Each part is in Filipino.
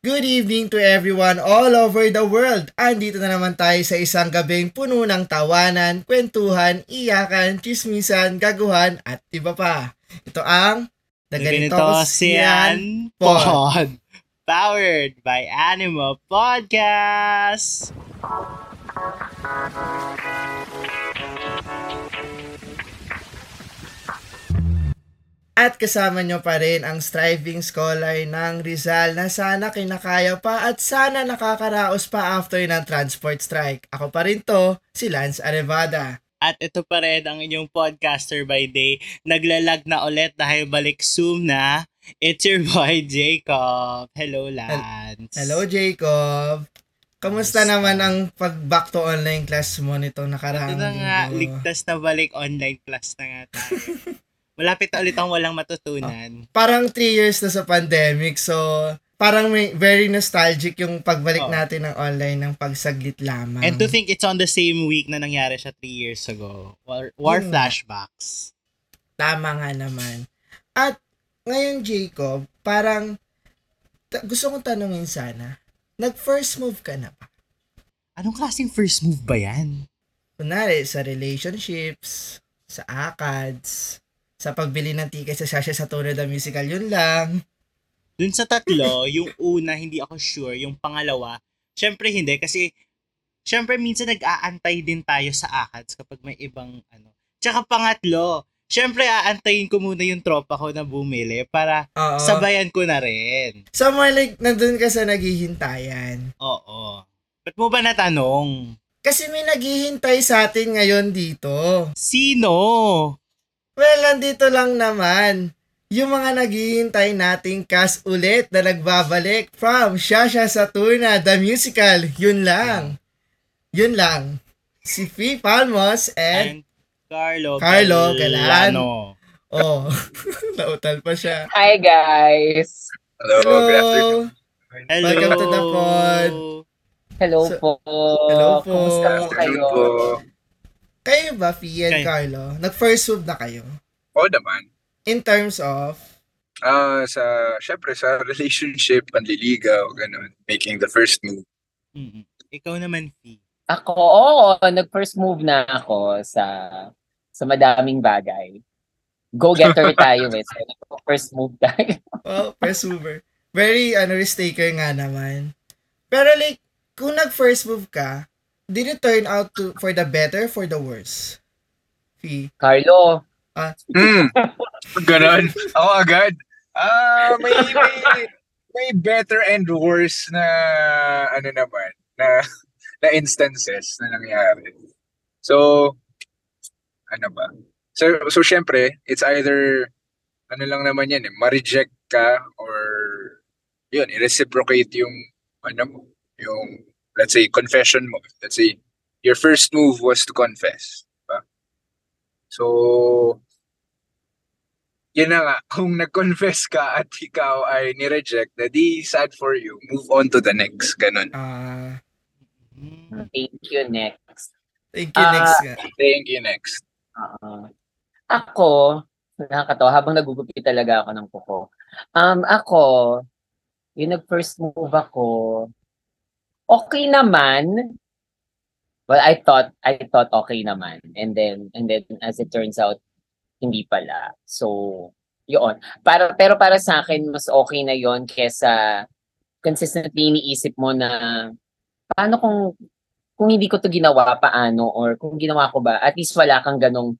Good evening to everyone all over the world. Andito na naman tayo sa isang gabing puno ng tawanan, kwentuhan, iyakan, chismisan, gaguhan, at iba pa. Ito ang The Ganito Siyan Pod. Powered by Animo Podcast. At kasama nyo pa rin ang striving scholar ng Rizal na sana kinakaya pa at sana nakakaraos pa after ng transport strike. Ako pa rin to, si Lance Arevada. At ito pa rin ang inyong podcaster by day. Naglalag na ulit dahil balik Zoom na. It's your boy, Jacob. Hello, Lance. Hello Jacob! Kamusta naman ang pag back to online class mo nitong nakaraang Ito na nga, ligtas na balik online class na nga tayo. Malapit na ulit ang walang matutunan. Parang 3 years na sa pandemic so parang may very nostalgic yung pagbalik Oo. natin ng online ng pagsaglit lamang. And to think it's on the same week na nangyari siya three years ago. War, war nga. flashbacks. Tama nga naman. At ngayon, Jacob, parang ta- gusto kong tanungin sana, nag-first move ka na ba? Anong klaseng first move ba yan? Kunwari, sa relationships, sa ACADS, sa pagbili ng ticket sa Sasha sa Tono the Musical, yun lang. Dun sa tatlo, yung una, hindi ako sure. Yung pangalawa, syempre hindi. Kasi, syempre minsan nag-aantay din tayo sa ACADS kapag may ibang ano. Tsaka pangatlo, syempre aantayin ko muna yung tropa ko na bumili para Oo. sabayan ko na rin. So, more like, nandun ka sa naghihintayan. Oo. Ba't mo ba natanong? Kasi may naghihintay sa atin ngayon dito. Sino? Well, nandito lang naman. Yung mga naghihintay nating cast ulit na nagbabalik from Shasha Satuna, the musical. Yun lang. Yun lang. Si Fee Palmos and... And Carlo. Carlo Galan. Galano. Oh, nautal pa siya. Hi guys! Hello, good afternoon. Hello. Welcome to the pod. Hello So- po! Hello po. Kumusta po kayo? po. Kayo ba, Fee and Kayo. Carlo? Nag-first move na kayo? Oo naman. In terms of... Ah, sa, syempre sa relationship, panliligaw, ganun. Making the first move. Mm-mm. Ikaw naman, Fee. Ako, oo, nag-first move na ako sa sa madaming bagay. Go-getter tayo eh. So, nag-first move tayo. Oh, first mover. Very, ano, risk taker nga naman. Pero like, kung nag-first move ka, did it turn out to for the better, for the worse? Fee. Carlo, Hmm. Ganon. Ako agad. Ah, may, may, may better and worse na, ano naman, na, na instances na nangyari. So, ano ba? So, so syempre, it's either, ano lang naman yan eh, ma-reject ka or, yun, i-reciprocate yung, ano mo, yung, let's say, confession mo. Let's say, your first move was to confess. Diba? So, yun na nga, kung nag-confess ka at ikaw ay ni-reject, na di sad for you, move on to the next. Ganon. Ah, Mm. thank you next. thank you, next nga. Thank you, next. Oo. ako, nakakatawa, habang nagugupit talaga ako ng kuko. Um, ako, yung nag-first move ako, okay naman. Well, I thought, I thought okay naman. And then, and then, as it turns out, hindi pala. So, yun. Para, pero para sa akin, mas okay na yon kesa consistently iniisip mo na paano kung kung hindi ko to ginawa, paano? Or kung ginawa ko ba, at least wala kang ganong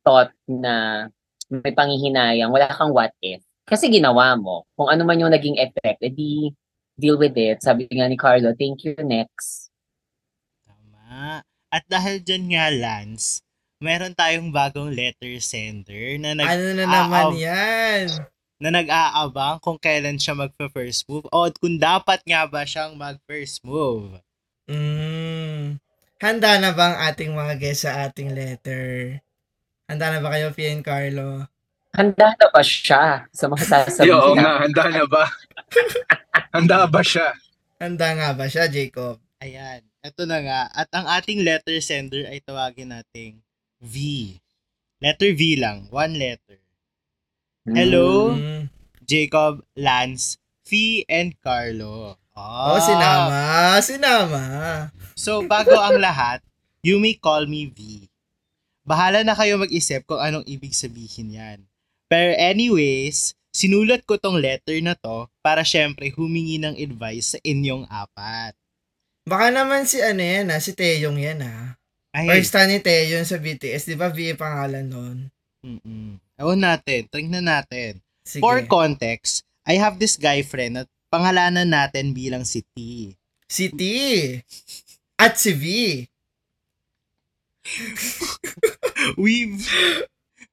thought na may panghihinayang, wala kang what if. Kasi ginawa mo. Kung ano man yung naging effect, edi deal with it. Sabi nga ni Carlo, thank you, next. Tama. At dahil dyan nga, Lance, meron tayong bagong letter sender na nag Ano na naman yan? na nag-aabang kung kailan siya magpa-first move o kung dapat nga ba siyang mag-first move. Mm. Handa na ba ang ating mga guests sa ating letter? Handa na ba kayo, and Carlo? Handa na ba siya sa mga sasabihin? Oo na? nga, handa na ba? handa ba siya? Handa nga ba siya, Jacob? Ayan. Ito na nga. At ang ating letter sender ay tawagin nating V. Letter V lang. One letter. Hello? Mm. Jacob, Lance, Fee and Carlo. Oh, Ah. sinama. Sinama. So, bago ang lahat, you may call me V. Bahala na kayo mag-isip kung anong ibig sabihin yan. Pero anyways, sinulat ko tong letter na to para syempre humingi ng advice sa inyong apat. Baka naman si ano yan ha, si Taeyong yan ha. Ay, First time ni Taeyong sa BTS, di ba V pangalan nun? mm Ewan natin, tingnan natin. Sige. For context, I have this guy friend at pangalanan natin bilang si T. si T. At si V. We've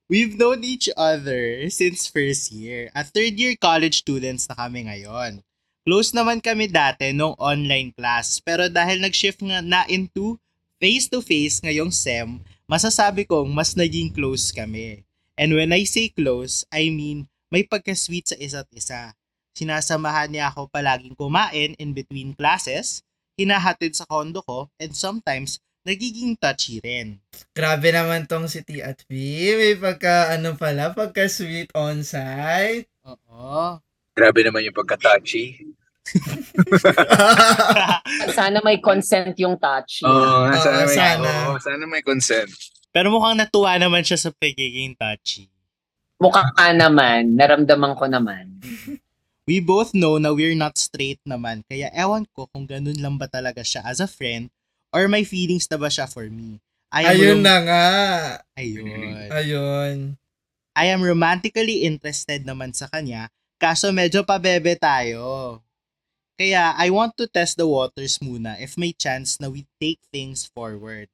we've known each other since first year. At third year college students na kami ngayon. Close naman kami dati nung online class. Pero dahil nag-shift nga na into face-to-face ngayong SEM, masasabi kong mas naging close kami. And when I say close, I mean may pagka-sweet sa isa't isa. Sinasamahan niya ako palaging kumain in between classes, hinahatid sa kondo ko, and sometimes nagiging touchy rin. Grabe naman tong si T at V. May pagka, ano pala, pagka sweet on site. Oo. Grabe naman yung pagka-touchy. Sana may consent yung touch. Oo, Oo, sana, may, sana. oo, sana may consent. Pero mukhang natuwa naman siya sa pagiging touchy. Mukha ka naman, naramdaman ko naman. We both know na we're not straight naman, kaya ewan ko kung ganun lang ba talaga siya as a friend or may feelings na ba siya for me. I am Ayun rom- na nga. Ayun. Ayun. I am romantically interested naman sa kanya, kaso medyo pabebe tayo. Kaya I want to test the waters muna if may chance na we take things forward.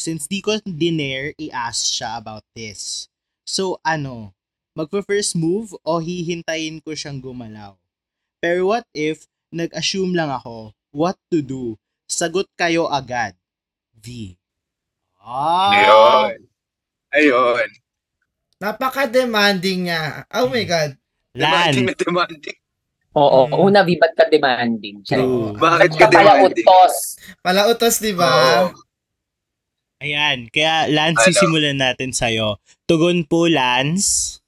Since di ko dinare i-ask siya about this. So ano, magpa-first move o hihintayin ko siyang gumalaw? Pero what if nag-assume lang ako what to do? Sagot kayo agad. V. Ah! Ayun. Ayun. Napaka-demanding niya. Oh my God. Demanding Lan. na demanding. Oo, Mm. una, vibat ka demanding. True. Bakit Ka ka pala demanding? utos. Palautos, di ba? Oo. Ayan, kaya Lance, Ano? sisimulan natin sa'yo. Tugon po, Lance.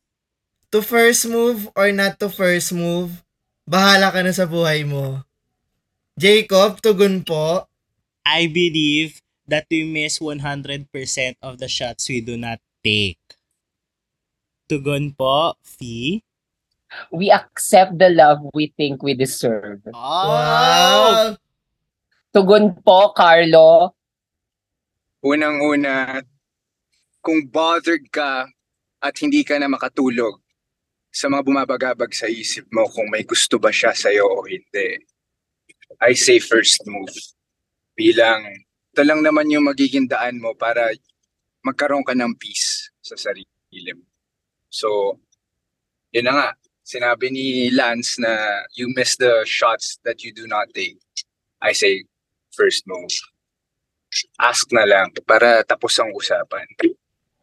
To first move or not to first move, bahala ka na sa buhay mo. Jacob, tugon po. I believe that we miss 100% of the shots we do not take. Tugon po, Fee. We accept the love we think we deserve. Oh! Wow! Tugon po, Carlo. Unang-una, kung bothered ka at hindi ka na makatulog sa mga bumabagabag sa isip mo kung may gusto ba siya sa'yo o hindi, I say first move. Bilang, ito lang naman yung magiging daan mo para magkaroon ka ng peace sa sarili mo. So, yun na nga. Sinabi ni Lance na you miss the shots that you do not take. I say first move ask na lang para tapos ang usapan.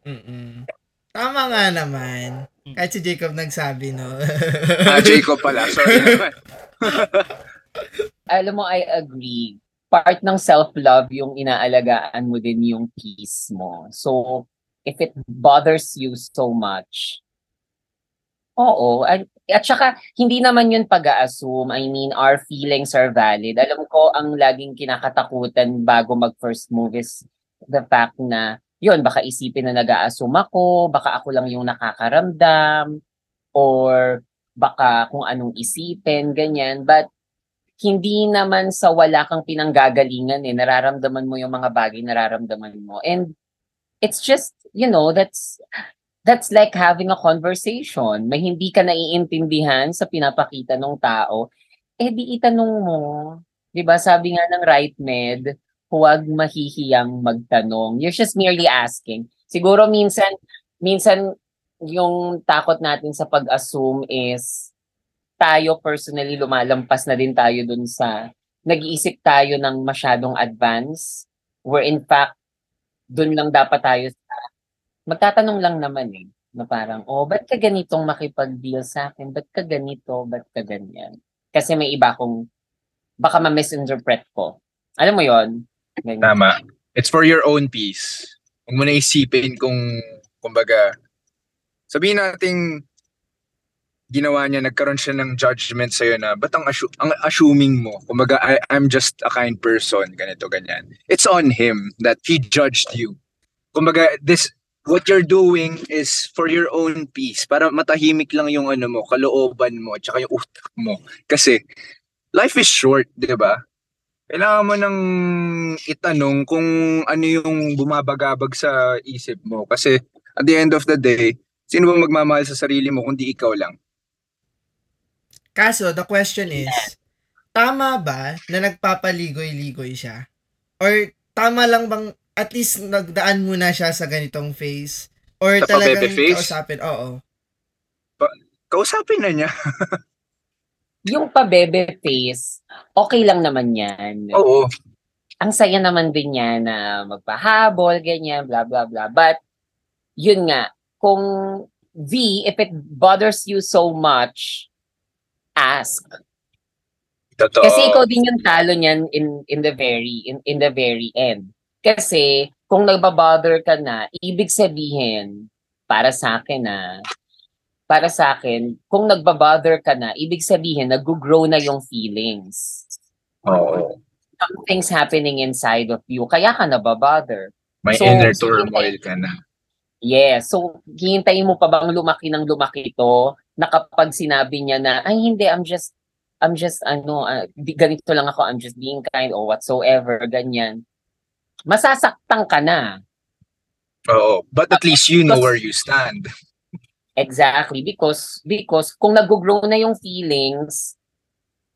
Mm-mm. Tama nga naman. Kahit si Jacob nagsabi, no? Ah, Jacob pala. Sorry naman. Alam mo, I agree. Part ng self-love yung inaalagaan mo din yung peace mo. So, if it bothers you so much, oo. At, at saka, hindi naman yun pag-assume. I mean, our feelings are valid. Alam ko, ang laging kinakatakutan bago mag-first move is the fact na, yun, baka isipin na nag-a-assume ako, baka ako lang yung nakakaramdam, or baka kung anong isipin, ganyan. But, hindi naman sa wala kang pinanggagalingan eh. Nararamdaman mo yung mga bagay nararamdaman mo. And it's just, you know, that's that's like having a conversation. May hindi ka naiintindihan sa pinapakita ng tao, eh di itanong mo. 'Di ba Sabi nga ng right med, huwag mahihiyang magtanong. You're just merely asking. Siguro minsan, minsan yung takot natin sa pag-assume is tayo personally lumalampas na din tayo dun sa nag-iisip tayo ng masyadong advance where in fact dun lang dapat tayo sa magtatanong lang naman eh na parang oh ba't ka ganitong makipag-deal sa akin ba't ka ganito ba't ka ganyan kasi may iba kong baka ma-misinterpret ko alam mo yon ganyan. Tama. It's for your own peace. Huwag mo na isipin kung, kumbaga, sabihin natin, ginawa niya, nagkaroon siya ng judgment sa'yo na, ba't ang, assu- ang assuming mo? Kumbaga, I, I'm just a kind person, ganito, ganyan. It's on him that he judged you. Kumbaga, this, what you're doing is for your own peace. Para matahimik lang yung ano mo, kalooban mo, at saka yung utak mo. Kasi, life is short, di ba? Kailangan mo nang itanong kung ano yung bumabagabag sa isip mo. Kasi, at the end of the day, sino bang magmamahal sa sarili mo kundi ikaw lang? Kaso, the question is, tama ba na nagpapaligoy-ligoy siya? Or tama lang bang at least nagdaan muna siya sa ganitong phase? Or Sa talagang phase? kausapin? Oo. Kausapin na niya. Yung pabebe face, okay lang naman yan. Oo. Ang saya naman din niya na magpahabol, ganyan, blah, blah, blah. But, yun nga, kung V, if it bothers you so much, ask. Totoo. Kasi ikaw din yung talo niyan in in the very in, in the very end. Kasi kung nagbabother ka na, ibig sabihin para sa akin na para sa akin, kung nagbabother ka na, ibig sabihin nag-grow na yung feelings. Oo. Something's happening inside of you, kaya ka nababother. May So, inner turmoil ka na. Yeah, so hihintayin mo pa bang lumaki ng lumaki to na kapag sinabi niya na, ay hindi, I'm just, I'm just, ano, di- ganito lang ako, I'm just being kind or whatsoever, ganyan. Masasaktan ka na. Oo. But at least you know where you stand. Exactly, because, because kung nag-grow na yung feelings,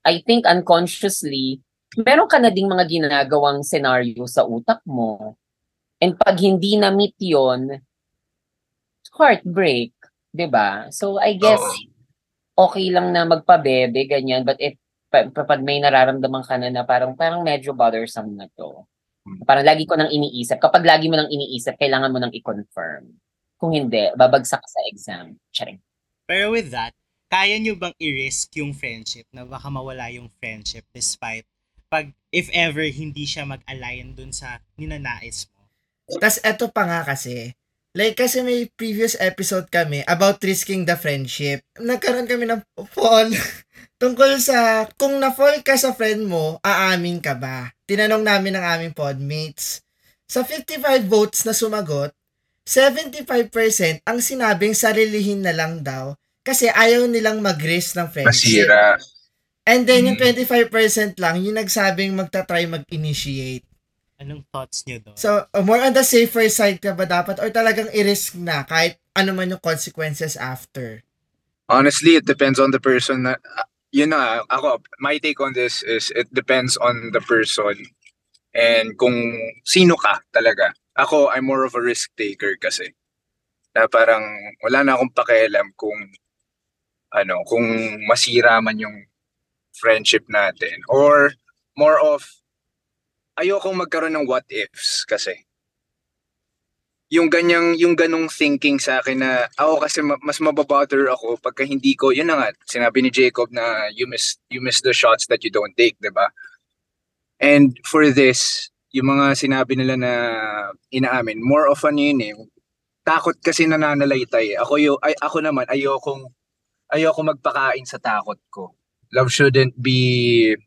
I think unconsciously, meron ka na ding mga ginagawang scenario sa utak mo. And pag hindi na-meet yun, heartbreak, 'di ba? So I guess Oo. okay lang na magpabebe ganyan but if pa- pa- pag may nararamdaman ka na na parang parang medyo bothersome na to. Parang lagi ko nang iniisip. Kapag lagi mo nang iniisip, kailangan mo nang i-confirm. Kung hindi, babagsak ka sa exam. Charing. Pero with that, kaya nyo bang i-risk yung friendship na baka mawala yung friendship despite pag if ever hindi siya mag-align dun sa ninanais mo? Tapos eto pa nga kasi, like kasi may previous episode kami about risking the friendship. Nagkaroon kami ng fall tungkol sa kung na-fall ka sa friend mo, aamin ka ba? Tinanong namin ng aming podmates. Sa 55 votes na sumagot, 75% ang sinabing sarilihin na lang daw kasi ayaw nilang mag-risk ng friendship. Masira. And then yung Mm. 25% lang yung nagsabing magta-try mag-initiate. Anong thoughts nyo doon? So, uh, more on the safer side ka ba dapat or talagang i-risk na kahit ano man yung consequences after? Honestly, it depends on the person na, uh, yun na, ako, my take on this is it depends on the person and kung sino ka talaga. Ako, I'm more of a risk taker kasi. Na parang wala na akong pakialam kung ano, kung masira man yung friendship natin. Or more of, ayokong magkaroon ng what ifs kasi. Yung ganyang yung ganong thinking sa akin na ako kasi ma- mas mababother ako pagka hindi ko yun na nga sinabi ni Jacob na you miss you miss the shots that you don't take 'di ba? And for this yung mga sinabi nila na inaamin more of ano yun eh takot kasi nananalaytay ako yo ay ako naman ayokong ayoko magpakain sa takot ko. Love shouldn't be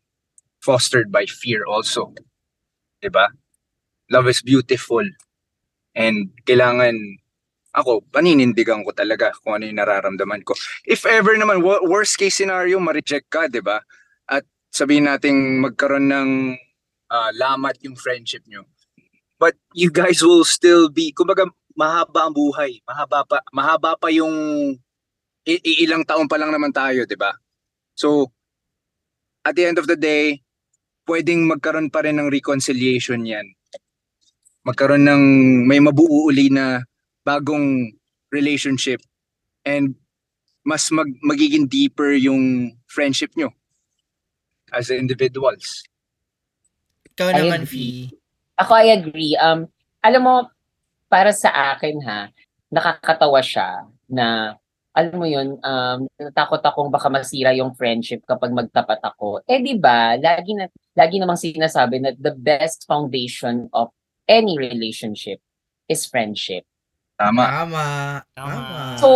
fostered by fear also 'di ba love is beautiful And kailangan ako, paninindigan ko talaga kung ano yung nararamdaman ko. If ever naman, wo- worst case scenario, ma-reject ka, di ba? At sabihin nating magkaroon ng ah, lamat yung friendship nyo. But you guys will still be, kumbaga, mahaba ang buhay. Mahaba pa, mahaba pa yung ilang taon pa lang naman tayo, di ba? So, at the end of the day, pwedeng magkaroon pa rin ng reconciliation yan magkaroon ng may mabuo uli na bagong relationship and mas mag, magiging deeper yung friendship nyo as individuals. Ikaw I naman, agree. Fee. Ako, I agree. Um, alam mo, para sa akin ha, nakakatawa siya na, alam mo yun, um, natakot akong baka masira yung friendship kapag magtapat ako. Eh di ba, lagi, na, lagi namang sinasabi na the best foundation of any relationship is friendship. Tama. Tama. Tama. Tama. So,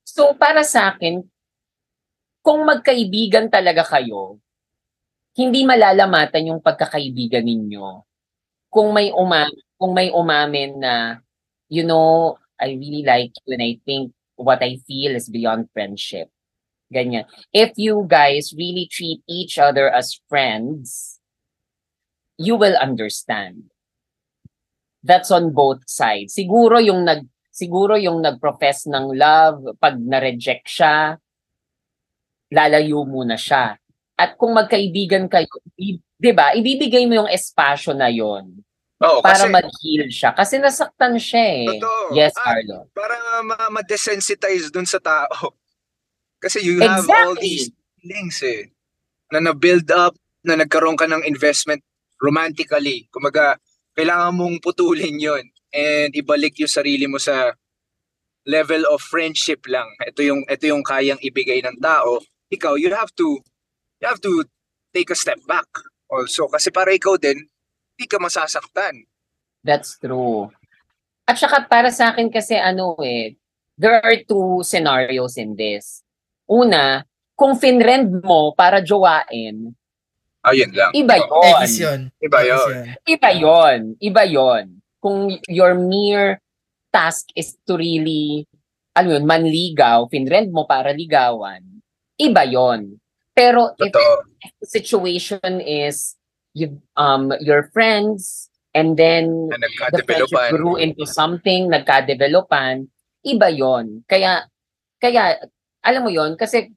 so para sa akin, kung magkaibigan talaga kayo, hindi malalamatan yung pagkakaibigan ninyo. Kung may uma kung may umamin na, you know, I really like you and I think what I feel is beyond friendship. Ganyan. If you guys really treat each other as friends, you will understand. That's on both sides. Siguro yung nag siguro yung nag-profess ng love, pag na-reject siya, lalayo muna siya. At kung magkaibigan kayo, 'di ba? Ibibigay mo yung espasyo na 'yon Oo, para kasi mag-heal siya kasi nasaktan siya eh. Totoo. Yes, Ah, Carlo. para ma- ma-desensitize dun sa tao. Kasi you have all Exactly. these feelings eh. Na na-build up, na nagkaroon ka ng investment romantically. Kumaga, kailangan mong putulin yon and ibalik yung sarili mo sa level of friendship lang. Ito yung ito yung kayang ibigay ng tao. Ikaw, you have to you have to take a step back also kasi para ikaw din hindi ka masasaktan. That's true. At saka para sa akin kasi ano eh, there are two scenarios in this. Una, kung finrend mo para jowain, Ayun lang. iba yon. yun. Iba yun. Iba yon. Iba yon. Kung your mere task is to really, ano yun, manligaw, finrend mo para ligawan, iba yon. Pero if Totoo. the situation is you um your friends and then Na the friendship grew into something, nagka-developan, iba yon. Kaya, kaya, alam mo yon kasi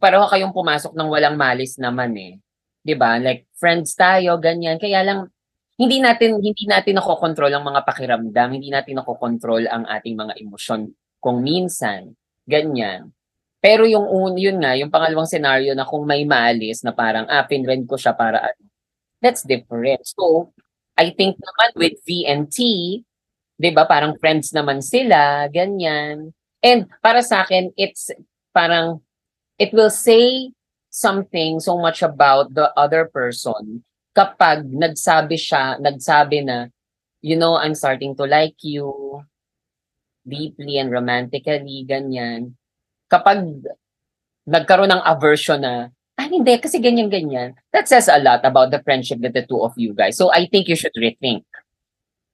pareho kayong pumasok ng walang malis naman eh. 'Di ba Like, friends tayo, ganyan. Kaya lang, hindi natin, hindi natin nakokontrol ang mga pakiramdam, hindi natin nakokontrol ang ating mga emosyon kung minsan, ganyan. Pero yung un, yun nga, yung pangalawang scenario na kung may malis na parang, ah, pinrend ko siya para ano, that's different. So, I think naman with V and T, 'di ba, parang friends naman sila, ganyan. And para sa akin, it's parang it will say something so much about the other person kapag nagsabi siya, nagsabi na, you know, I'm starting to like you deeply and romantically, ganyan. Kapag nagkaroon ng aversion na, ah, hindi, kasi ganyan-ganyan, that says a lot about the friendship that the two of you guys. So I think you should rethink.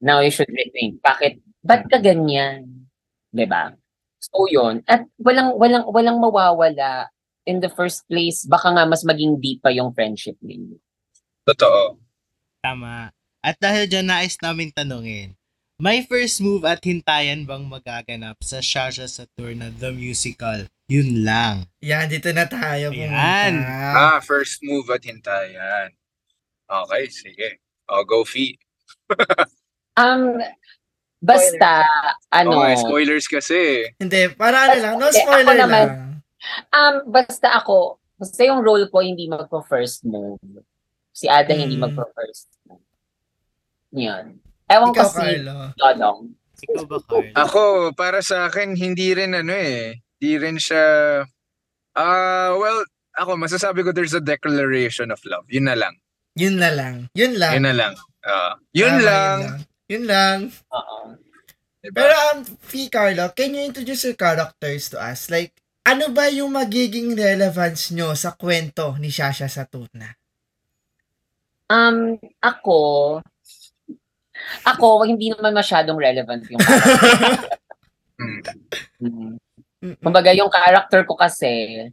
Now you should rethink. Bakit? Ba't ka ganyan? 'Di ba? So yun. At walang, walang, walang mawawala in the first place. Baka nga mas maging deep pa yung friendship ninyo. Totoo. Tama. At dahil dyan nais namin tanungin, may first move at hintayan bang magaganap sa Shasha Saturna The Musical? Yun lang. Yan, dito na tayo pumunta. Ah, first move at hintayan. Okay, sige. Oh, go fee. Um, basta, ano, oh, spoilers kasi. Hindi, para ano lang, no Hindi, ako spoiler naman. lang. um, basta ako, basta yung role ko hindi magpo-first move. Si Ada hindi Hmm. magpo-first move. Yun. Ewan ko Ikaw, si Carlo. Dodong. Ikaw ba, Carl? Ako, para sa akin, hindi rin ano eh. Hindi rin siya... Ah, well, ako, masasabi ko there's a declaration of love. Yun na lang. Yun na lang. Yun lang. Yun na lang. Ah, yun Tama, lang. Yun lang. Oo. Diba? Pero um, P. Carlo, can you introduce your characters to us? Like, ano ba yung magiging relevance nyo sa kwento ni Shasha Saturna? Um, ako, ako, hindi naman masyadong relevant yung character. Mm. Kumbaga, yung character ko kasi,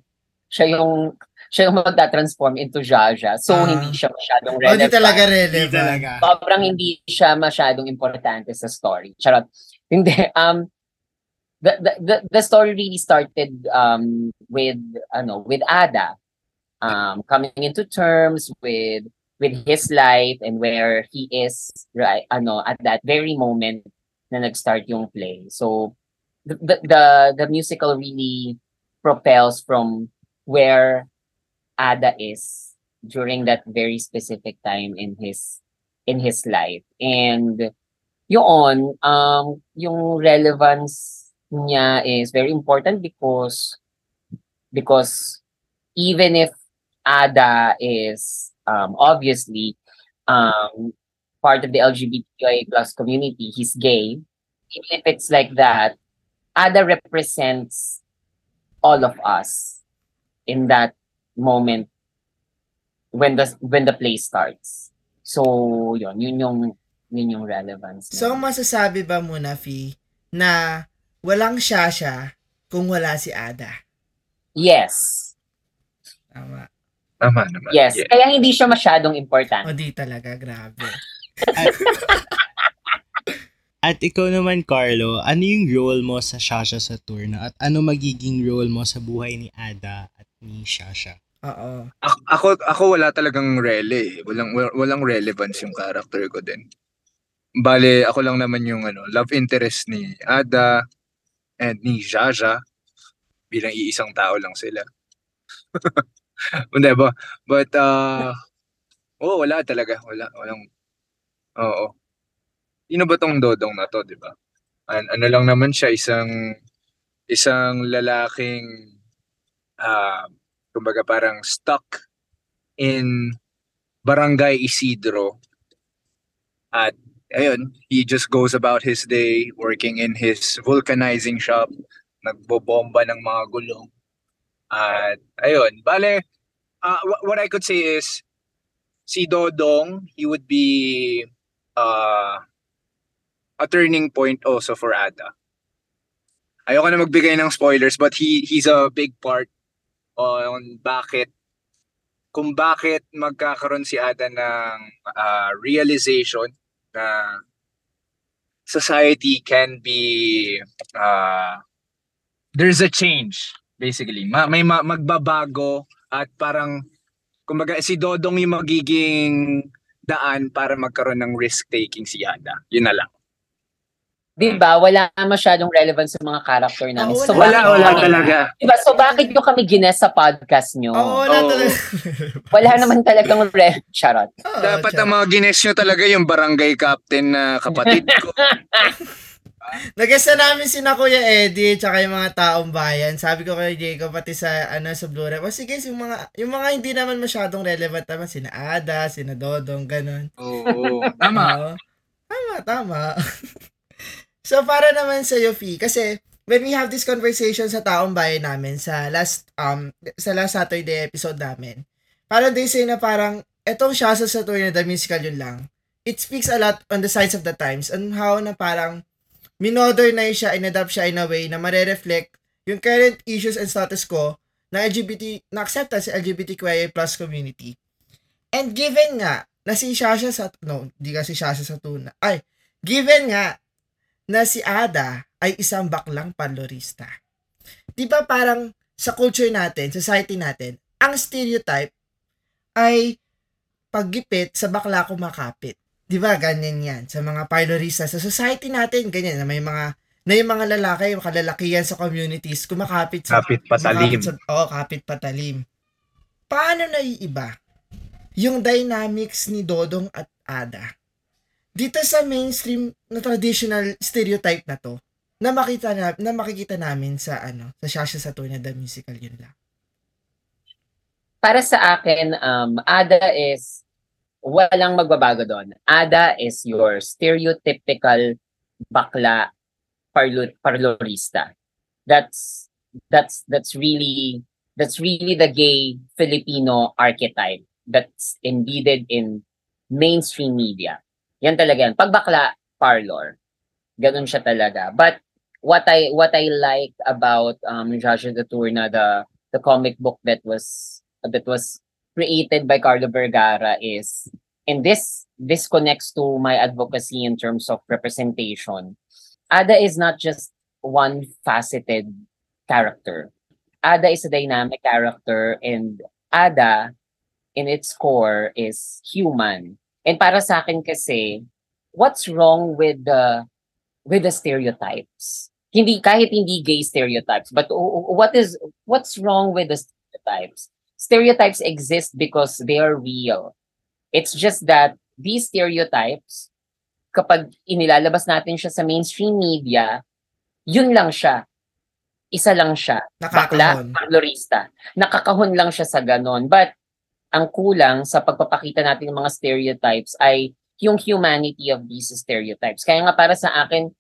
siya yung, siya yung magta-transform into Jaja. So, Ah. hindi siya masyadong O, di relevant. talaga Hindi relevant. talaga. Sobrang hindi siya masyadong importante sa story. Charot. Hindi. Um, the, the, the, the story really started um, with, ano, with Ada. Um, coming into terms with with his life and where he is right ano at that very moment na nag-start yung play. So the the the, musical really propels from where Ada is during that very specific time in his in his life. And yun, um, yung relevance niya is very important because because even if Ada is um, obviously um, part of the LGBTQIA plus community, he's gay. Even if it's like that, Ada represents all of us. in that moment when the when the play starts. So, yun, yun yung yun yung relevance. So, masasabi ba muna, Fi, na walang Shasha kung wala si Ada? yes. Tama. Tama naman. Yes. Yeah. Kaya hindi siya masyadong important. O di talaga, grabe. At ikaw naman, Carlo, ano yung role mo sa Shasha Saturna at ano magiging role mo sa buhay ni Ada at ni Shasha? Oo. Ako, ako, ako wala talagang rele. eh. Walang, wa- walang relevance yung character ko din. Bale, ako lang naman yung ano, love interest ni Ada and ni Jaja. Bilang iisang tao lang sila. Hindi ba? But, uh, oh, wala talaga. Wala. Walang, oo. Sino ba tong dodong na to, di ba? An- ano lang naman siya, isang, isang lalaking, ah, kumbaga parang stuck in Barangay Isidro. At ayun, he just goes about his day working in his vulcanizing shop, nagbobomba ng mga gulong. At ayun, bale, uh, wh- what I could say is, si Dodong, he would be uh, a turning point also for Ada. Ayoko na magbigay ng spoilers, but he he's a big part on bakit kung bakit magkakaroon si Ada ng ah, realization na society can be ah, there's a change basically Ma- may ma- magbabago at parang kumbaga si Dodong yung magiging daan para magkaroon ng risk taking si Ada yun na lang Di ba? Wala masyadong relevance sa mga character namin. Oo, so, wala, bakit wala kami- talaga Di ba? So, bakit nyo kami gines sa podcast nyo? Oo, wala Oo. talaga. Wala naman talagang re... Charot. Oo, dapat tsaka- ang mga gines nyo talaga yung barangay captain na kapatid ko Nag-guest na namin si na Kuya Eddie tsaka yung mga taong bayan. Sabi ko kay Jacob pati sa ano sa Blu-ray. O sige, yung mga yung mga hindi naman masyadong relevant naman sina Ada, sina Dodong, ganun. oo tama Oo. Tama, tama. so para naman sa Fi, kasi when we have this conversation sa taong bayan namin sa last um sa last Saturday episode namin, parang they say na parang etong siya sa Saturday na the musical yun lang. It speaks a lot on the sides of the times and how na parang minodernize siya, inadapt siya in a way na mare-reflect yung current issues and status quo ng LGBT, na acceptance sa LGBTQIA plus community. And given nga na si Shasha sa no, di kasi Shasha sa tuna. Ay, given nga na si Ada ay isang baklang panlorista. Di ba parang sa culture natin, society natin, ang stereotype ay paggipit sa bakla kumakapit. Di ba ganyan yan sa mga panlorista sa society natin ganyan na may mga na yung mga lalaki, yung kalalakihan sa communities kumakapit sa kapit patalim sa, oo, kapit patalim. Paano naiiba yung dynamics ni Dodong at Ada dito sa mainstream na traditional stereotype na to na makita na, na makikita namin sa ano sa Shasha Saturna the musical yun lang. Para sa akin, um, Ada is walang magbabago doon. Ada is your stereotypical bakla parlo, parlorista. That's that's that's really that's really the gay Filipino archetype that's embedded in mainstream media. Yan talaga yan. Pag bakla, parlor. Ganun siya talaga. But what I what I like about um Joshua the Turna, the the comic book that was that was created by Carlo Vergara is and this this connects to my advocacy in terms of representation. Ada is not just one faceted character. Ada is a dynamic character and Ada in its core is human. And para sa akin kasi what's wrong with the with the stereotypes? Hindi kahit hindi gay stereotypes, but what is what's wrong with the stereotypes? Stereotypes exist because they are real. It's just that these stereotypes, kapag inilalabas natin siya sa mainstream media, yun lang siya. Isa lang siya. Bakla, Nakakahon. parlorista. Nakakahon lang siya sa ganon. But, ang kulang sa pagpapakita natin ng mga stereotypes ay yung humanity of these stereotypes. Kaya nga para sa akin,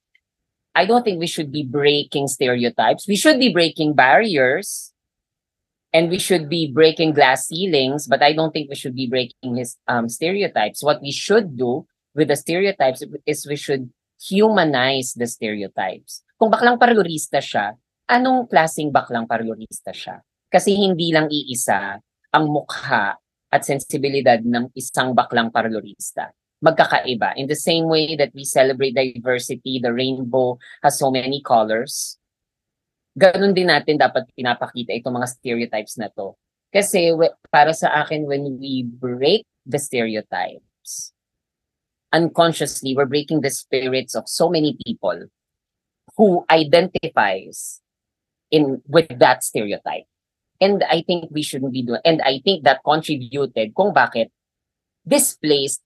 I don't think we should be breaking stereotypes. We should be breaking barriers and we should be breaking glass ceilings, but I don't think we should be breaking his um, stereotypes. What we should do with the stereotypes is we should humanize the stereotypes. Kung baklang parlorista siya, anong klaseng baklang parlorista siya? Kasi hindi lang iisa ang mukha at sensibilidad ng isang baklang parlorista. Magkakaiba. In the same way that we celebrate diversity, the rainbow has so many colors, ganun din natin dapat pinapakita itong mga stereotypes na to. Kasi para sa akin, when we break the stereotypes, unconsciously, we're breaking the spirits of so many people who identifies in with that stereotype. And I think we shouldn't be doing, and I think that contributed kung bakit displaced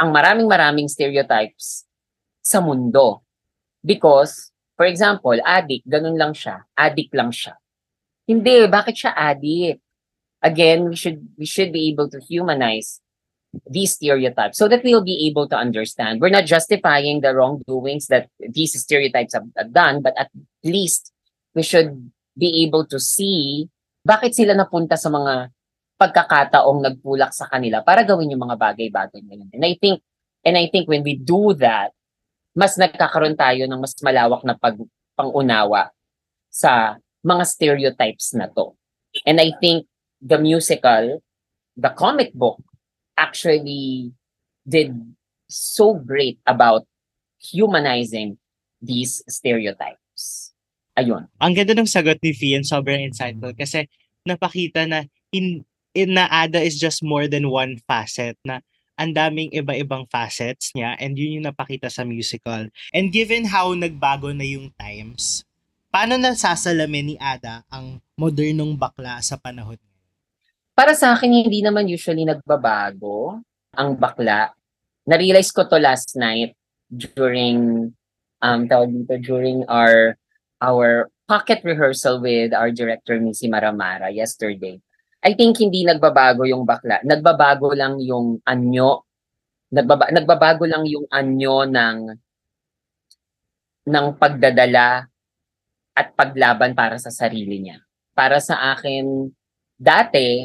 ang maraming maraming stereotypes sa mundo. Because, for example, addict, ganun lang siya. Addict lang siya. Hindi, bakit siya addict? Again, we should we should be able to humanize these stereotypes so that we'll be able to understand. We're not justifying the wrongdoings that these stereotypes have, have done, but at least we should be able to see bakit sila napunta sa mga pagkakataong nagpulak sa kanila para gawin yung mga bagay-bagay na yun. And I think and I think when we do that, mas nagkakaroon tayo ng mas malawak na pag pangunawa sa mga stereotypes na to. And I think the musical, the comic book actually did so great about humanizing these stereotypes. Ayun. Ang ganda ng sagot ni Fian, sobrang insightful kasi napakita na in, in na Ada is just more than one facet na ang daming iba-ibang facets niya and yun yung napakita sa musical. And given how nagbago na yung times, paano nasasalamin ni Ada ang modernong bakla sa panahon? Para sa akin, hindi naman usually nagbabago ang bakla. Na-realize ko to last night during um tawag dito, during our our pocket rehearsal with our director si Maramara yesterday. I think hindi nagbabago yung bakla. Nagbabago lang yung anyo. Nagbaba, nagbabago lang yung anyo ng ng pagdadala at paglaban para sa sarili niya. Para sa akin, dati,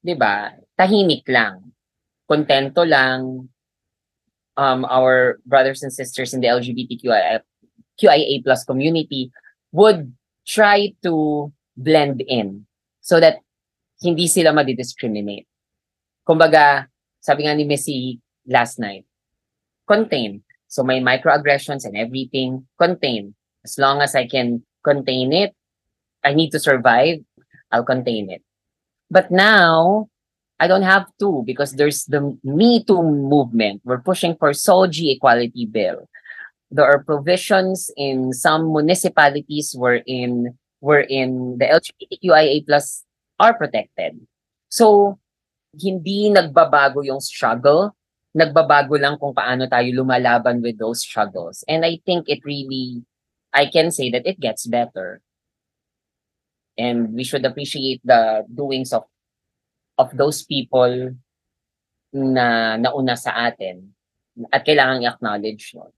'di ba, tahimik lang. Kontento lang. Um, our brothers and sisters in the LGBTQIA QIA plus community would try to blend in so that hindi sila madidiscriminate. Kumbaga, sabi nga ni Missy last night, contain. So may microaggressions and everything, contain. As long as I can contain it, I need to survive, I'll contain it. But now, I don't have to because there's the Me Too movement. We're pushing for SOGI equality bill. There are provisions in some municipalities wherein wherein the LGBTQIA plus are protected. So, hindi nagbabago yung struggle. Nagbabago lang kung paano tayo lumalaban with those struggles. And I think it really, I can say that it gets better. And we should appreciate the doings of of those people na nauna sa atin at kailangan i-acknowledge yun.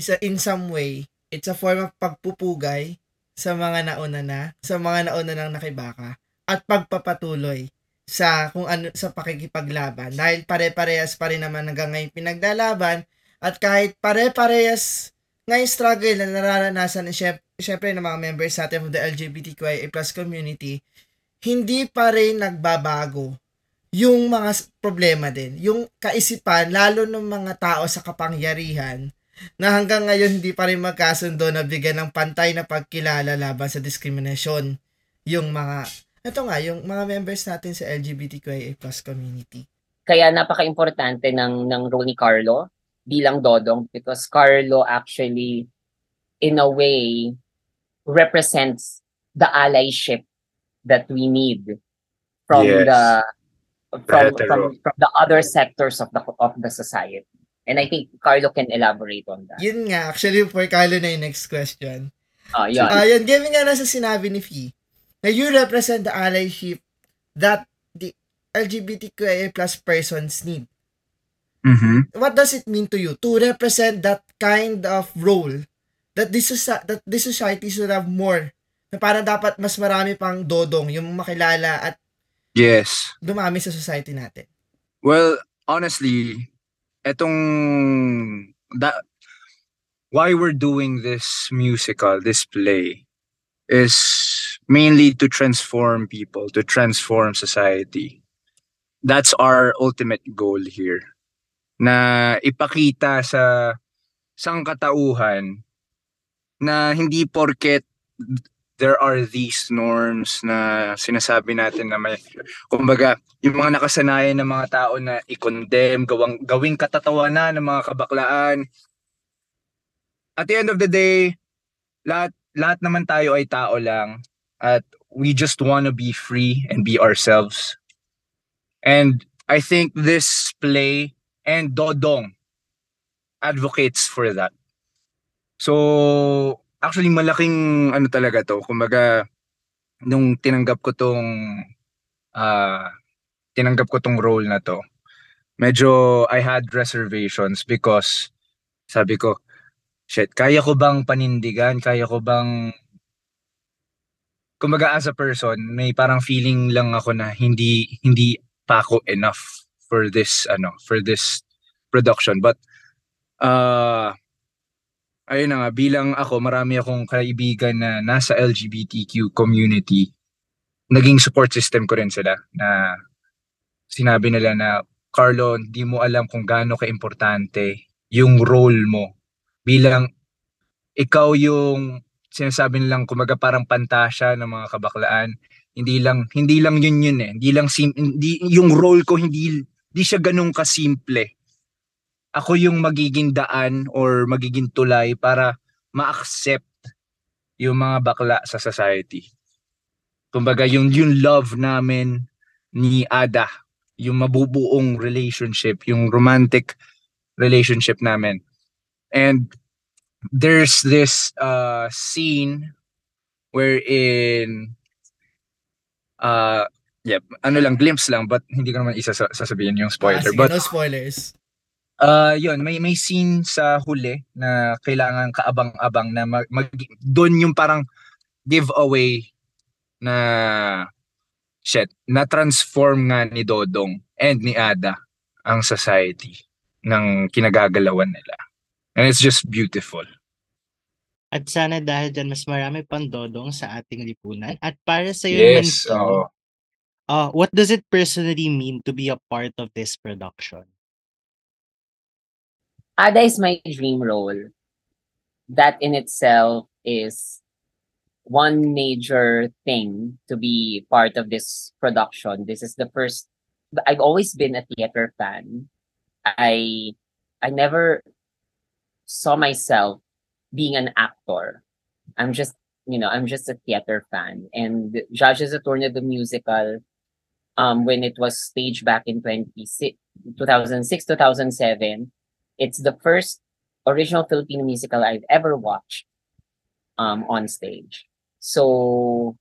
Isa, in some way, it's a form of pagpupugay sa mga nauna na, sa mga nauna nang nakibaka, at pagpapatuloy sa kung ano sa pakikipaglaban. Dahil pare-parehas pa rin naman hanggang ngayon pinaglalaban at kahit pare-parehas ngayon struggle na nararanasan syempre, syempre ng mga members natin of the LGBTQIA plus community hindi pa rin nagbabago yung mga problema din yung kaisipan lalo ng mga tao sa kapangyarihan na hanggang ngayon hindi pa rin magkasundo na bigyan ng pantay na pagkilala laban sa diskriminasyon yung mga ito nga, yung mga members natin sa LGBTQIA plus community. Kaya napaka-importante ng, ng role ni Carlo bilang Dodong because Carlo actually, in a way, represents the allyship that we need from Yes. the from, hetero. from from the other sectors of the of the society. And I think Carlo can elaborate on that. Yun nga, actually, for Carlo na yung next question. Ah, yun. Ah, yun, given nga na sa sinabi ni Fee, na you represent the allyship that the LGBTQIA plus persons need. Mm-hmm. What does it mean to you to represent that kind of role that this soci- that this society should have more Na parang dapat mas marami pang dodong yung makilala at Yes. dumami sa society natin. Well, honestly, etong da, why we're doing this musical, this play, is mainly to transform people, to transform society. That's our ultimate goal here. Na ipakita sa sangkatauhan na hindi porket there are these norms na sinasabi natin na may kumbaga yung mga nakasanayan ng mga tao na i-condemn, gawang, gawing katatawanan ng mga kabaklaan. At the end of the day, lahat, lahat naman tayo ay tao lang at we just want to be free and be ourselves. And I think this play and Dodong advocates for that. So, actually malaking ano talaga to. Kumbaga, nung tinanggap ko tong ah tinanggap ko tong role na to, medyo I had reservations because sabi ko, shit, kaya ko bang panindigan? Kaya ko bang kumbaga as a person, may parang feeling lang ako na hindi hindi pa ako enough for this ano, for this production. But uh ayun na nga, bilang ako, marami akong kaibigan na nasa LGBTQ community, naging support system ko rin sila na sinabi nila na, Carlo, hindi mo alam kung gaano ka-importante yung role mo bilang ikaw yung sinasabi nilang kumaga parang pantasya ng mga kabaklaan. Hindi lang hindi lang yun yun eh. Hindi lang sim, hindi yung role ko hindi hindi siya ganun kasimple. Ako yung magiging daan or magiging tulay para ma-accept yung mga bakla sa society. Kumbaga yung yung love namin ni Ada, yung mabubuong relationship, yung romantic relationship namin. And there's this uh scene wherein uh yep, ano lang glimpse lang but hindi ko naman isa sasabihin yung Ah, spoiler. sige, but no spoilers. Uh, yun, may may scene sa huli na kailangan kaabang-abang na mag, mag doon yung parang giveaway na shit, na transform nga ni Dodong and ni Ada ang society ng kinagagalawan nila. And it's just beautiful. At sana dahil dyan, mas marami pang dodong sa ating lipunan. At para sa iyo Yes, to, oo. uh, what does it personally mean to be a part of this production? Ada is my dream role. That in itself is one major thing to be part of this production. This is the first I've always been a theater fan. I I never saw myself being an actor. I'm just, you know, I'm just a theater fan. And Judges Attorney the musical, um, when it was staged back in 2006, 2006, 2007, it's the first original Filipino musical I've ever watched um, on stage. So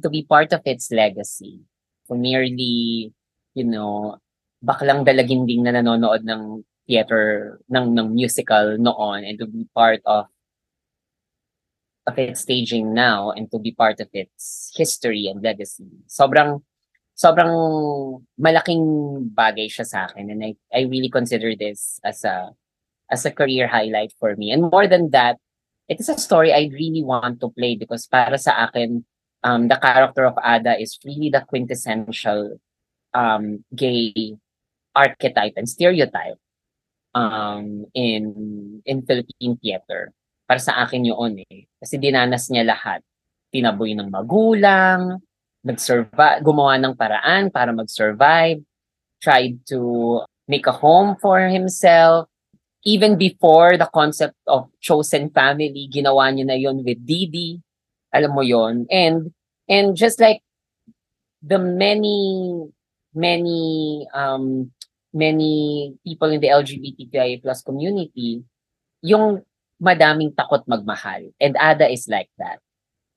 to be part of its legacy, to merely, you know, baklang dalaginding na nanonood ng theater, ng, ng musical noon and to be part of of its staging now and to be part of its history and legacy. Sobrang sobrang malaking bagay siya sa akin and I I really consider this as a as a career highlight for me. And more than that, it is a story I really want to play because para sa akin, um, the character of Ada is really the quintessential um, gay archetype and stereotype um, in in Philippine theater. Para sa akin yun eh. Kasi dinanas niya lahat. Tinaboy ng magulang, nag-survive, gumawa ng paraan para mag-survive, tried to make a home for himself, even before the concept of chosen family, ginawa niya na yon with Didi. Alam mo yon And, and just like the many, many, um, many people in the LGBTQIA plus community, yung madaming takot magmahal. And Ada is like that.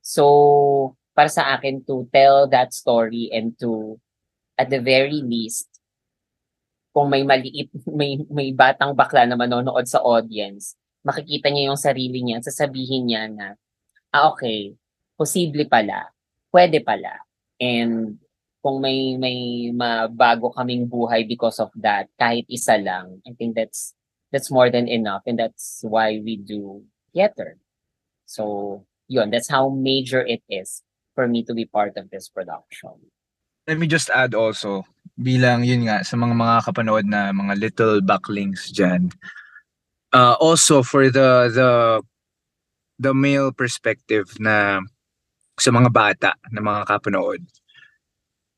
So, para sa akin to tell that story and to, at the very least, kung may maliit, may, may batang bakla na manonood sa audience, makikita niya yung sarili niya, sasabihin niya na, ah okay, posible pala, pwede pala. And kung may may mabago kaming buhay because of that, kahit isa lang, I think that's that's more than enough and that's why we do theater. So, yun, that's how major it is for me to be part of this production. Let me just add also, bilang yun nga, sa mga mga kapanood na mga little backlinks dyan, uh, also for the, the, the male perspective na sa mga bata na mga kapanood,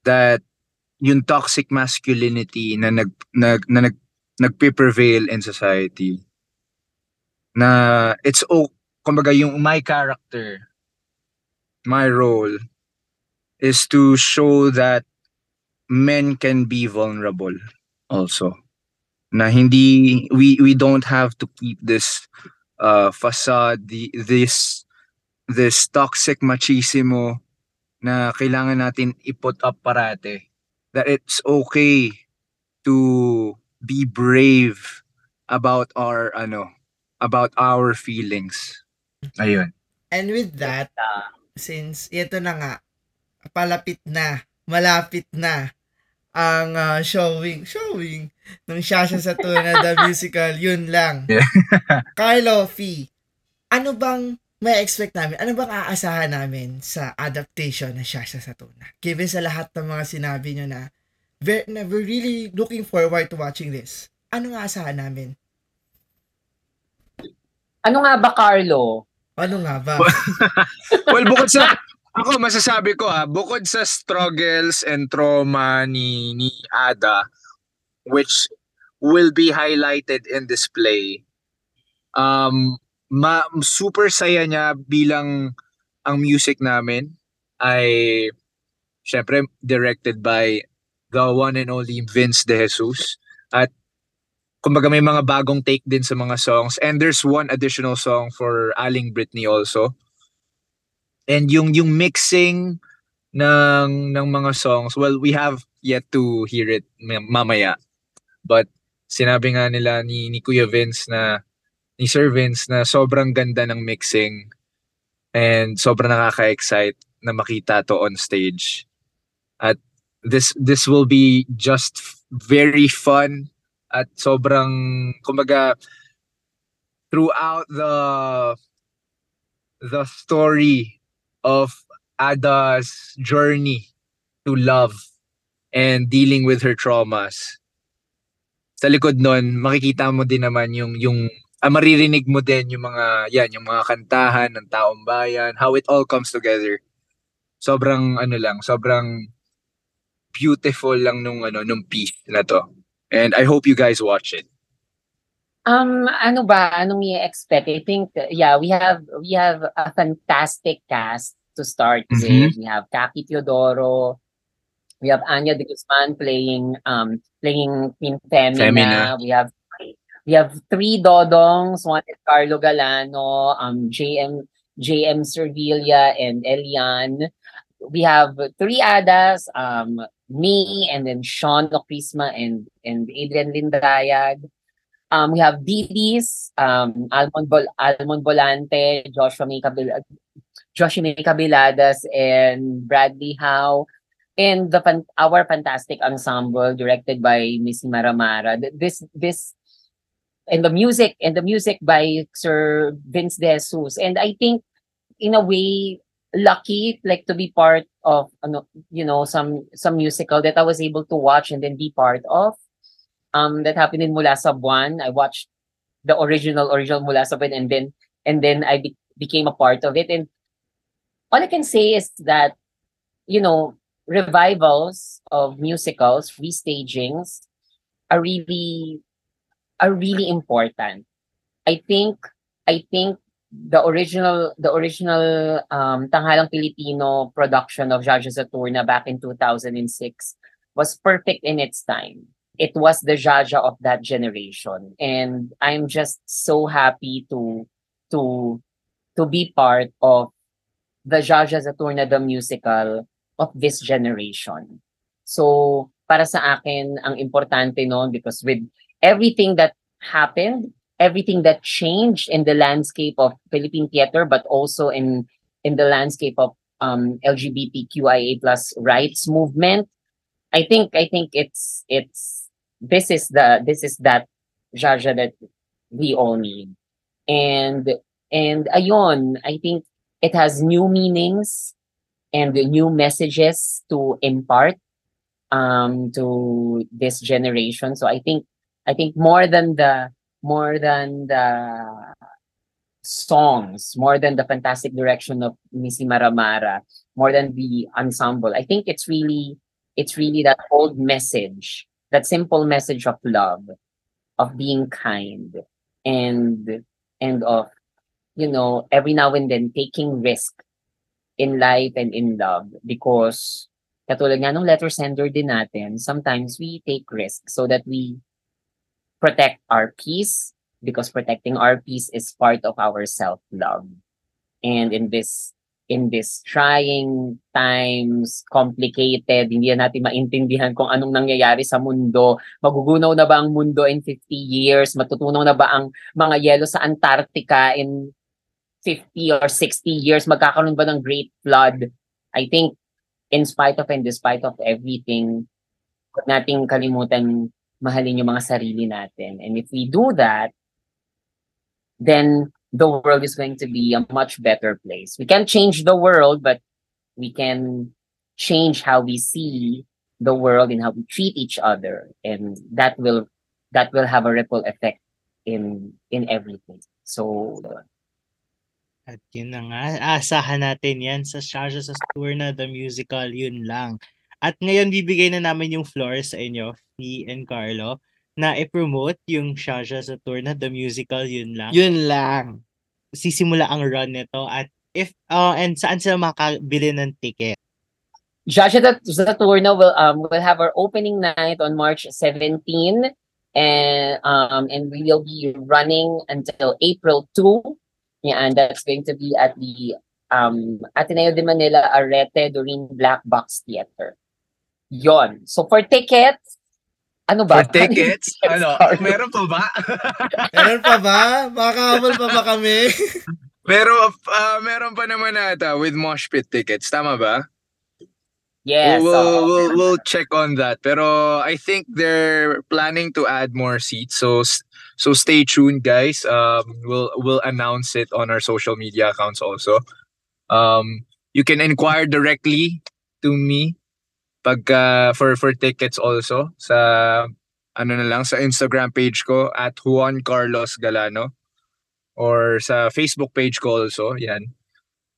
that yung toxic masculinity na nag, nag, na nag, nagpe-prevail in society, na it's oh, kumbaga yung my character, my role, is to show that men can be vulnerable also. Na hindi we we don't have to keep this uh facade the, this this toxic machismo na kailangan natin i-put up parate that it's okay to be brave about our ano about our feelings ayun And with that, Uh, since ito na nga, palapit na, malapit na ang ah, showing, showing ng Shasha sa Tuna the Musical, yun lang. Yeah. Carlo, Fee, ano bang may expect namin? Ano bang aasahan namin sa adaptation ng Shasha sa Tuna? Given sa lahat ng mga sinabi nyo na, ve- na we're really looking forward to watching this. Ano nga aasahan namin? ano nga ba, Carlo? Ano nga ba? well, bukod sa ako masasabi ko ah, bukod sa struggles and trauma ni ni Ada which will be highlighted in this play. Um ma super saya niya bilang ang music namin ay syempre directed by the one and only Vince De Jesus. At kumbaga may mga bagong take din sa mga songs. And there's one additional song for Aling Britney also. And yung yung mixing ng ng mga songs well we have yet to hear it ma- mamaya. But sinabi nga nila ni ni Kuya Vince na ni Sir Vince na sobrang ganda ng mixing and sobrang nakaka-excite na makita to on stage at this this will be just very fun at sobrang kumbaga throughout the the story of Ada's journey to love and dealing with her traumas. Sa likod nun, makikita mo din naman yung yung ah, maririnig mo din yung mga yan, yung mga kantahan ng taong bayan, how it all comes together. Sobrang ano lang, sobrang beautiful lang nung ano nung piece na to. And I hope you guys watch it. Um, ano ba? Anong i-expect? I think, yeah, we have we have a fantastic cast to start Mhm. with. We have Kaki Teodoro. We have Anya De Guzman playing um playing Queen Femina. Femina. We have we have three Dodongs. One is Carlo Galano, um JM JM Servilla and Elian. We have three Adas, um me and then Sean Ocrisma and and Adrian Lindayag. Um, we have DDs, um, Almond, Bol- Almond Volante, Joshua May Cabil- Joshua May Cabiladas, and Bradley Howe, and the fan- our fantastic ensemble directed by Miss Maramara. This this and the music and the music by Sir Vince De Jesus. And I think in a way lucky like to be part of you know some some musical that I was able to watch and then be part of um that happened in Mula sa Buwan. I watched the original original Mula sa Buwan and then and then I be- became a part of it and all I can say is that you know revivals of musicals restagings are really are really important. I think I think the original the original um Tanghalang Pilipino production of Jaja Saturna back in 2006 was perfect in its time. It was the Jaja of that generation and I'm just so happy to to to be part of the Jaja Saturna the musical of this generation. So para sa akin ang importante noon because with everything that happened everything that changed in the landscape of Philippine theater, but also in in the landscape of um, LGBTQIA plus rights movement. I think I think it's it's this is the this is that Jaja that we all need. And and ayon, I think it has new meanings and new messages to impart um to this generation. So I think I think more than the more than the songs, more than the fantastic direction of Missy Maramara, more than the ensemble. I think it's really it's really that old message, that simple message of love, of being kind, and and of you know every now and then taking risk in life and in love because katulad nga nung letter sender din natin, sometimes we take risks so that we protect our peace because protecting our peace is part of our self-love. And in this in this trying times, complicated, hindi na natin maintindihan kung anong nangyayari sa mundo. Magugunaw na ba ang mundo in 50 years? Matutunaw na ba ang mga yelo sa Antarctica in 50 or 60 years? Magkakaroon ba ng great flood? I think in spite of and despite of everything, huwag nating kalimutan mahalin yung mga sarili natin. And if we do that, then the world is going to be a much better place. We can't change the world, but we can change how we see the world and how we treat each other. And that will that will have a ripple effect in in everything. So At yun na nga, asahan natin yan sa Shasha sa tour na The Musical, yun lang. At ngayon, bibigay na namin yung floor sa inyo, Fee and Carlo, na i-promote yung Shasha sa tour na The Musical, yun lang. Yun lang. Sisimula ang run nito at if, uh, and saan sila makabili ng ticket? Joshua the, the Tourna will um will have our opening night on March 17 and um and we will be running until April 2. Yeah, and that's going to be at the um Ateneo de Manila Arete during Black Box Theater. Yon. So for tickets, ano ba? For tickets, ano, Sorry. meron pa ba? Meron pa ba? Makahabol pa ba kami? Pero ah, meron pa naman ata with Mosh Pit tickets, tama ba? Yes. we'll, oo. we'll, we'll check on that. Pero I think they're planning to add more seats. So so stay tuned, guys. Um, we'll we'll announce it on our social media accounts also. Um, you can inquire directly to me pagka for for tickets also sa ano na lang sa Instagram page ko at Juan Carlos Galano or sa Facebook page ko also. Yan.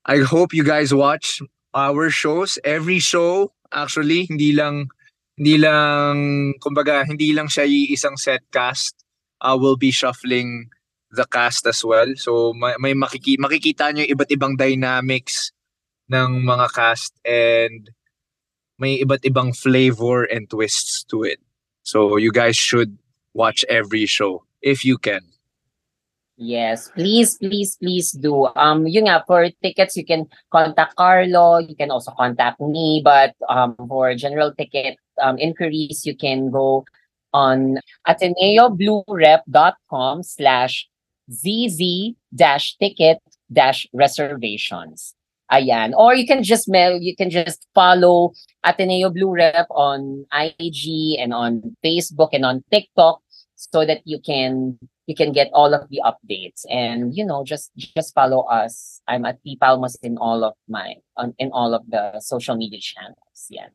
I hope you guys watch our shows, every show actually hindi lang hindi lang kumbaga hindi lang siya isang set cast. Uh, we'll be shuffling the cast as well. So may, may makiki, makikita yung iba't ibang dynamics ng mga cast and may iba't ibang flavor and twists to it. So you guys should watch every show if you can. Yes, please, please, please do. Um, yun nga, for tickets, you can contact Carlo, you can also contact me, but um, for general ticket um, inquiries, you can go on ateneobluerep.com slash zz Ayan. Or you can just mail, you can just follow Ateneo Blue Rep on IG and on Facebook and on TikTok so that you can you can get all of the updates. And you know just just follow us. I'm at p palmas in all of my on in all of the social media channels. Yeah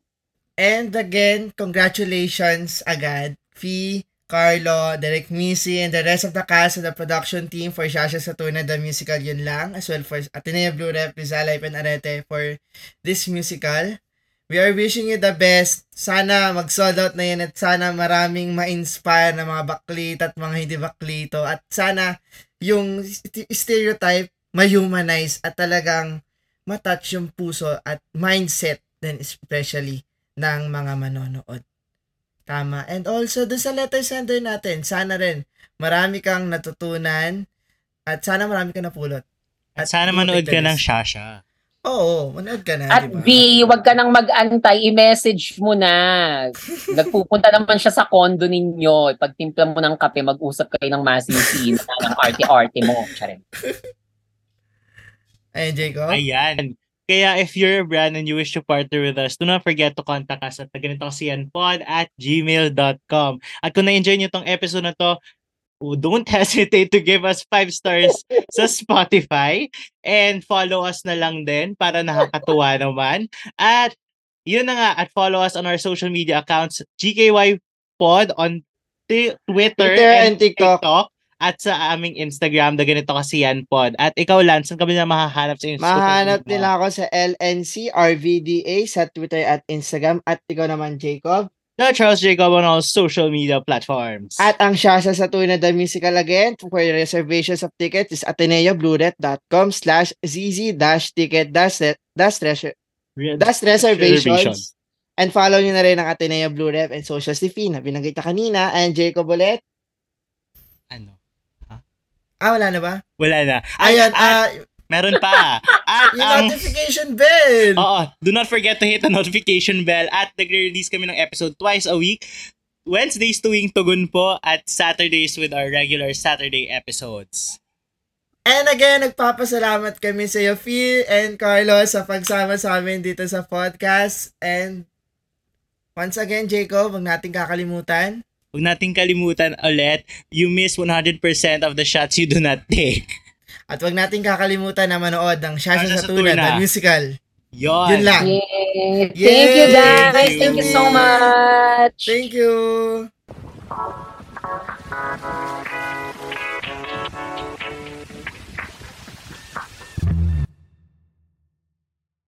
And again, congratulations agad, Fee, Carlo, Derek Missy, and the rest of the cast and the production team for Shasha Satuna, the musical yun lang, as well for Ateneo Blue Rep, Rizal and Arete for this musical. We are wishing you the best. Sana mag-sold out na yan at sana maraming ma-inspire na mga baklit at mga hindi baklito. At sana yung st- stereotype ma-humanize at talagang matouch yung puso at mindset then especially ng mga manonood. Tama. And also, doon sa letter sender natin, sana rin marami kang natutunan at sana marami kang napulot. At sana don't manood ka ng. Shasha. Oo, manood ka na, at di ba? B wag ka nang mag-antay i-message mo na nagpupunta naman siya sa condo ninyo pagtimpla mo ng kape mag-usap kayo ng masisi ng arte-arte mo Charing. Ayun, Jacob. Ayan. Kaya if you're a brand and you wish to partner with us, do not forget to contact us at ganito pod at gmail.com. At kung na-enjoy nyo tong episode na to, don't hesitate to give us five stars sa Spotify and follow us na lang din para nakakatuwa naman. At yun na nga, at follow us on our social media accounts, GKY Pod on Ti- Twitter, Twitter and TikTok. At sa aming Instagram, na ganito kasi yan pod. At ikaw, Lance, saan kami na mahahanap sa Instagram? Mahanap nila ako sa LNC RVDA sa Twitter at Instagram at ikaw naman Jacob. na Charles Jacob on all social media platforms. At ang Shasha sa Tuna The Musical again for reservations of tickets is ateneobluret.com slash zz dash ticket dash reservations. Reservation. And follow nyo na rin ang Ateneo Blue Rep and Social Stiffy na binanggit na kanina. And Jacob ulit. ano? Ah, wala na ba? Wala na. Ay, Ayan, at, ah, meron pa. At yung ang notification bell. Oo, do not forget to hit the notification bell at nagre-release kami ng episode twice a week. Wednesdays tuwing tugon po at Saturdays with our regular Saturday episodes. And again, nagpapasalamat kami sa iyo, Phil and Carlos, sa pagsama sa amin dito sa podcast. And once again, Jacob, huwag nating kakalimutan. Huwag nating kalimutan ulit, you miss 100% of the shots you do not take. At huwag nating kakalimutan na manood ng Shasha Shasha sa sa Tuna, the musical. Yon. Yun lang. Yay! Yay! Thank you guys! Thank Thank you, you so much! Thank you.